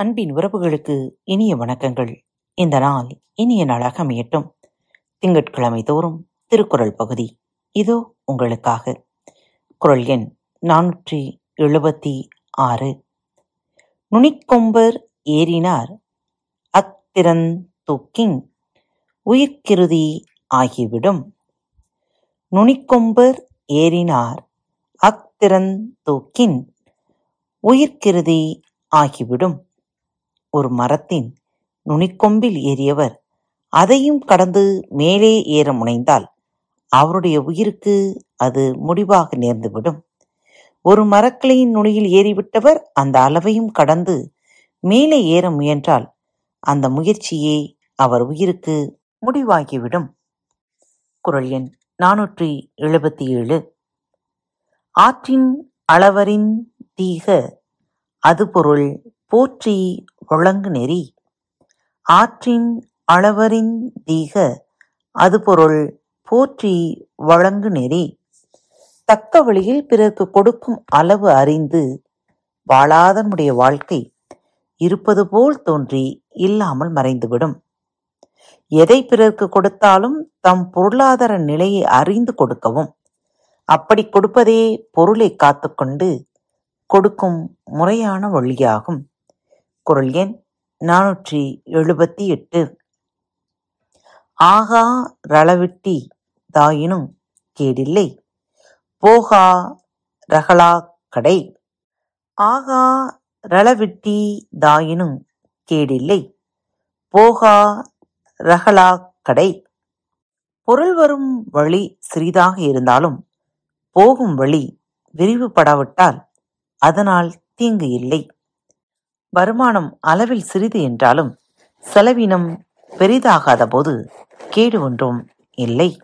அன்பின் உறவுகளுக்கு இனிய வணக்கங்கள். இந்த நாள் இனிய நாளாக அமையட்டும். திங்கட்கிழமை தோறும் திருக்குறள் பகுதி. இதோ உங்களுக்காக. குரல் எண் நானூற்றி எழுபத்தி ஆறு. நுனிக்கொம்பர் ஏறினார். அத்திரன் தூக்கின் உயிர்க்கிருதி ஆகிவிடும். நுனிக்கொம்பர் ஏறினார். அத்திறன் தூக்கின் உயிர்க்கிருதி ஆகிவிடும். ஒரு மரத்தின் நுனிக்கொம்பில் ஏறியவர் அதையும் கடந்து மேலே ஏற முனைந்தால் அவருடைய உயிருக்கு அது முடிவாக நேர்ந்துவிடும். ஒரு மரக்கிளையின் நுனியில் ஏறிவிட்டவர் அந்த அளவையும் கடந்து மேலே ஏற முயன்றால் அந்த முயற்சியே அவர் உயிருக்கு முடிவாகிவிடும். குரல் எண் நானூற்றி எழுபத்தி ஏழு ஆற்றின் அளவரின் தீக அது பொருள் போற்றி ஒழங்கு நெறி. ஆற்றின் அளவறிந் தீக அதுபொருள் போற்றி வழங்கு நெறி. தக்க வழியில் பிறர்க்கு கொடுக்கும் அளவு அறிந்து வாழாதனுடைய வாழ்க்கை இருப்பது போல் தோன்றி இல்லாமல் மறைந்துவிடும். எதை பிறர்க்கு கொடுத்தாலும் தம் பொருளாதார நிலையை அறிந்து கொடுக்கவும் அப்படி கொடுப்பதே பொருளை காத்துக்கொண்டு கொடுக்கும் முறையான வழியாகும். குரல் எண் நானூற்றி எழுபத்தி எட்டு. ஆகா ரளவிட்டி தாயினும் கேடில்லை. போகா ரகலா கடை ஆகா ரளவிட்டி தாயினும் கேடில்லை. போகா ரகலா கடை பொருள் வரும் வழி சிறிதாக இருந்தாலும் போகும் வழி விரிவுபடாவிட்டால் அதனால் தீங்கு இல்லை. வருமானம் அளவில் சிறிது என்றாலும் செலவினம் பெரிதாகாத போது கேடு ஒன்றும் இல்லை.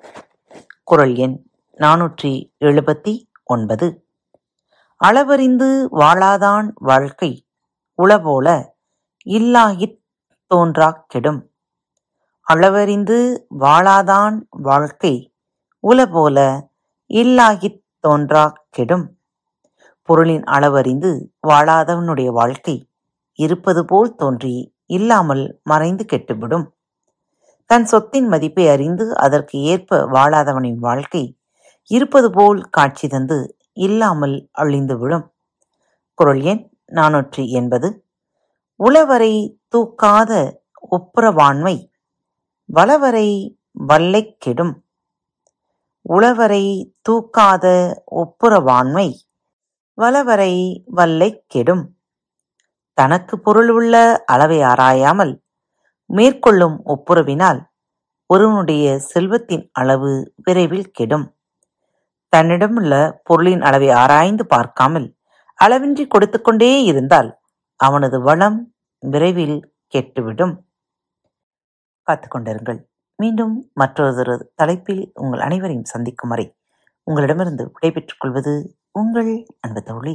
குரல் எண் நானூற்றி எழுபத்தி ஒன்பது. அளவறிந்து வாழாதான் வாழ்க்கை உளபோல இல்லாயிற் தோன்றாக் கெடும் அளவறிந்து வாழாதான் வாழ்க்கை உலபோல இல்லாகித் தோன்றாக் கெடும் பொருளின் அளவறிந்து வாழாதவனுடைய வாழ்க்கை இருப்பது போல் தோன்றி இல்லாமல் மறைந்து கெட்டுவிடும். தன் சொத்தின் மதிப்பை அறிந்து அதற்கு ஏற்ப வாழாதவனின் வாழ்க்கை இருப்பது போல் காட்சி தந்து இல்லாமல் அழிந்துவிடும் குரல் எண் நாநூற்றி எண்பது. உளவரை தூக்காத ஒப்புரவாண்மை வளவரை வல்லை கெடும். உளவரை தூக்காத ஒப்புரவாண்மை வளவரை வல்லை கெடும். தனக்கு பொருள் உள்ள அளவை ஆராயாமல் மேற்கொள்ளும் ஒப்புரவினால் ஒருவனுடைய செல்வத்தின் அளவு விரைவில் கெடும். தன்னிடமுள்ள பொருளின் அளவை ஆராய்ந்து பார்க்காமல் அளவின்றி கொடுத்துக்கொண்டே இருந்தால் அவனது வளம் விரைவில் கெட்டுவிடும். காத்துக்கொண்டிருங்கள் மீண்டும் மற்றொரு தலைப்பில் உங்கள் அனைவரையும் சந்திக்கும் வரை உங்களிடமிருந்து விடைபெற்றுக் கொள்வது உங்கள் அன்பு தோழி.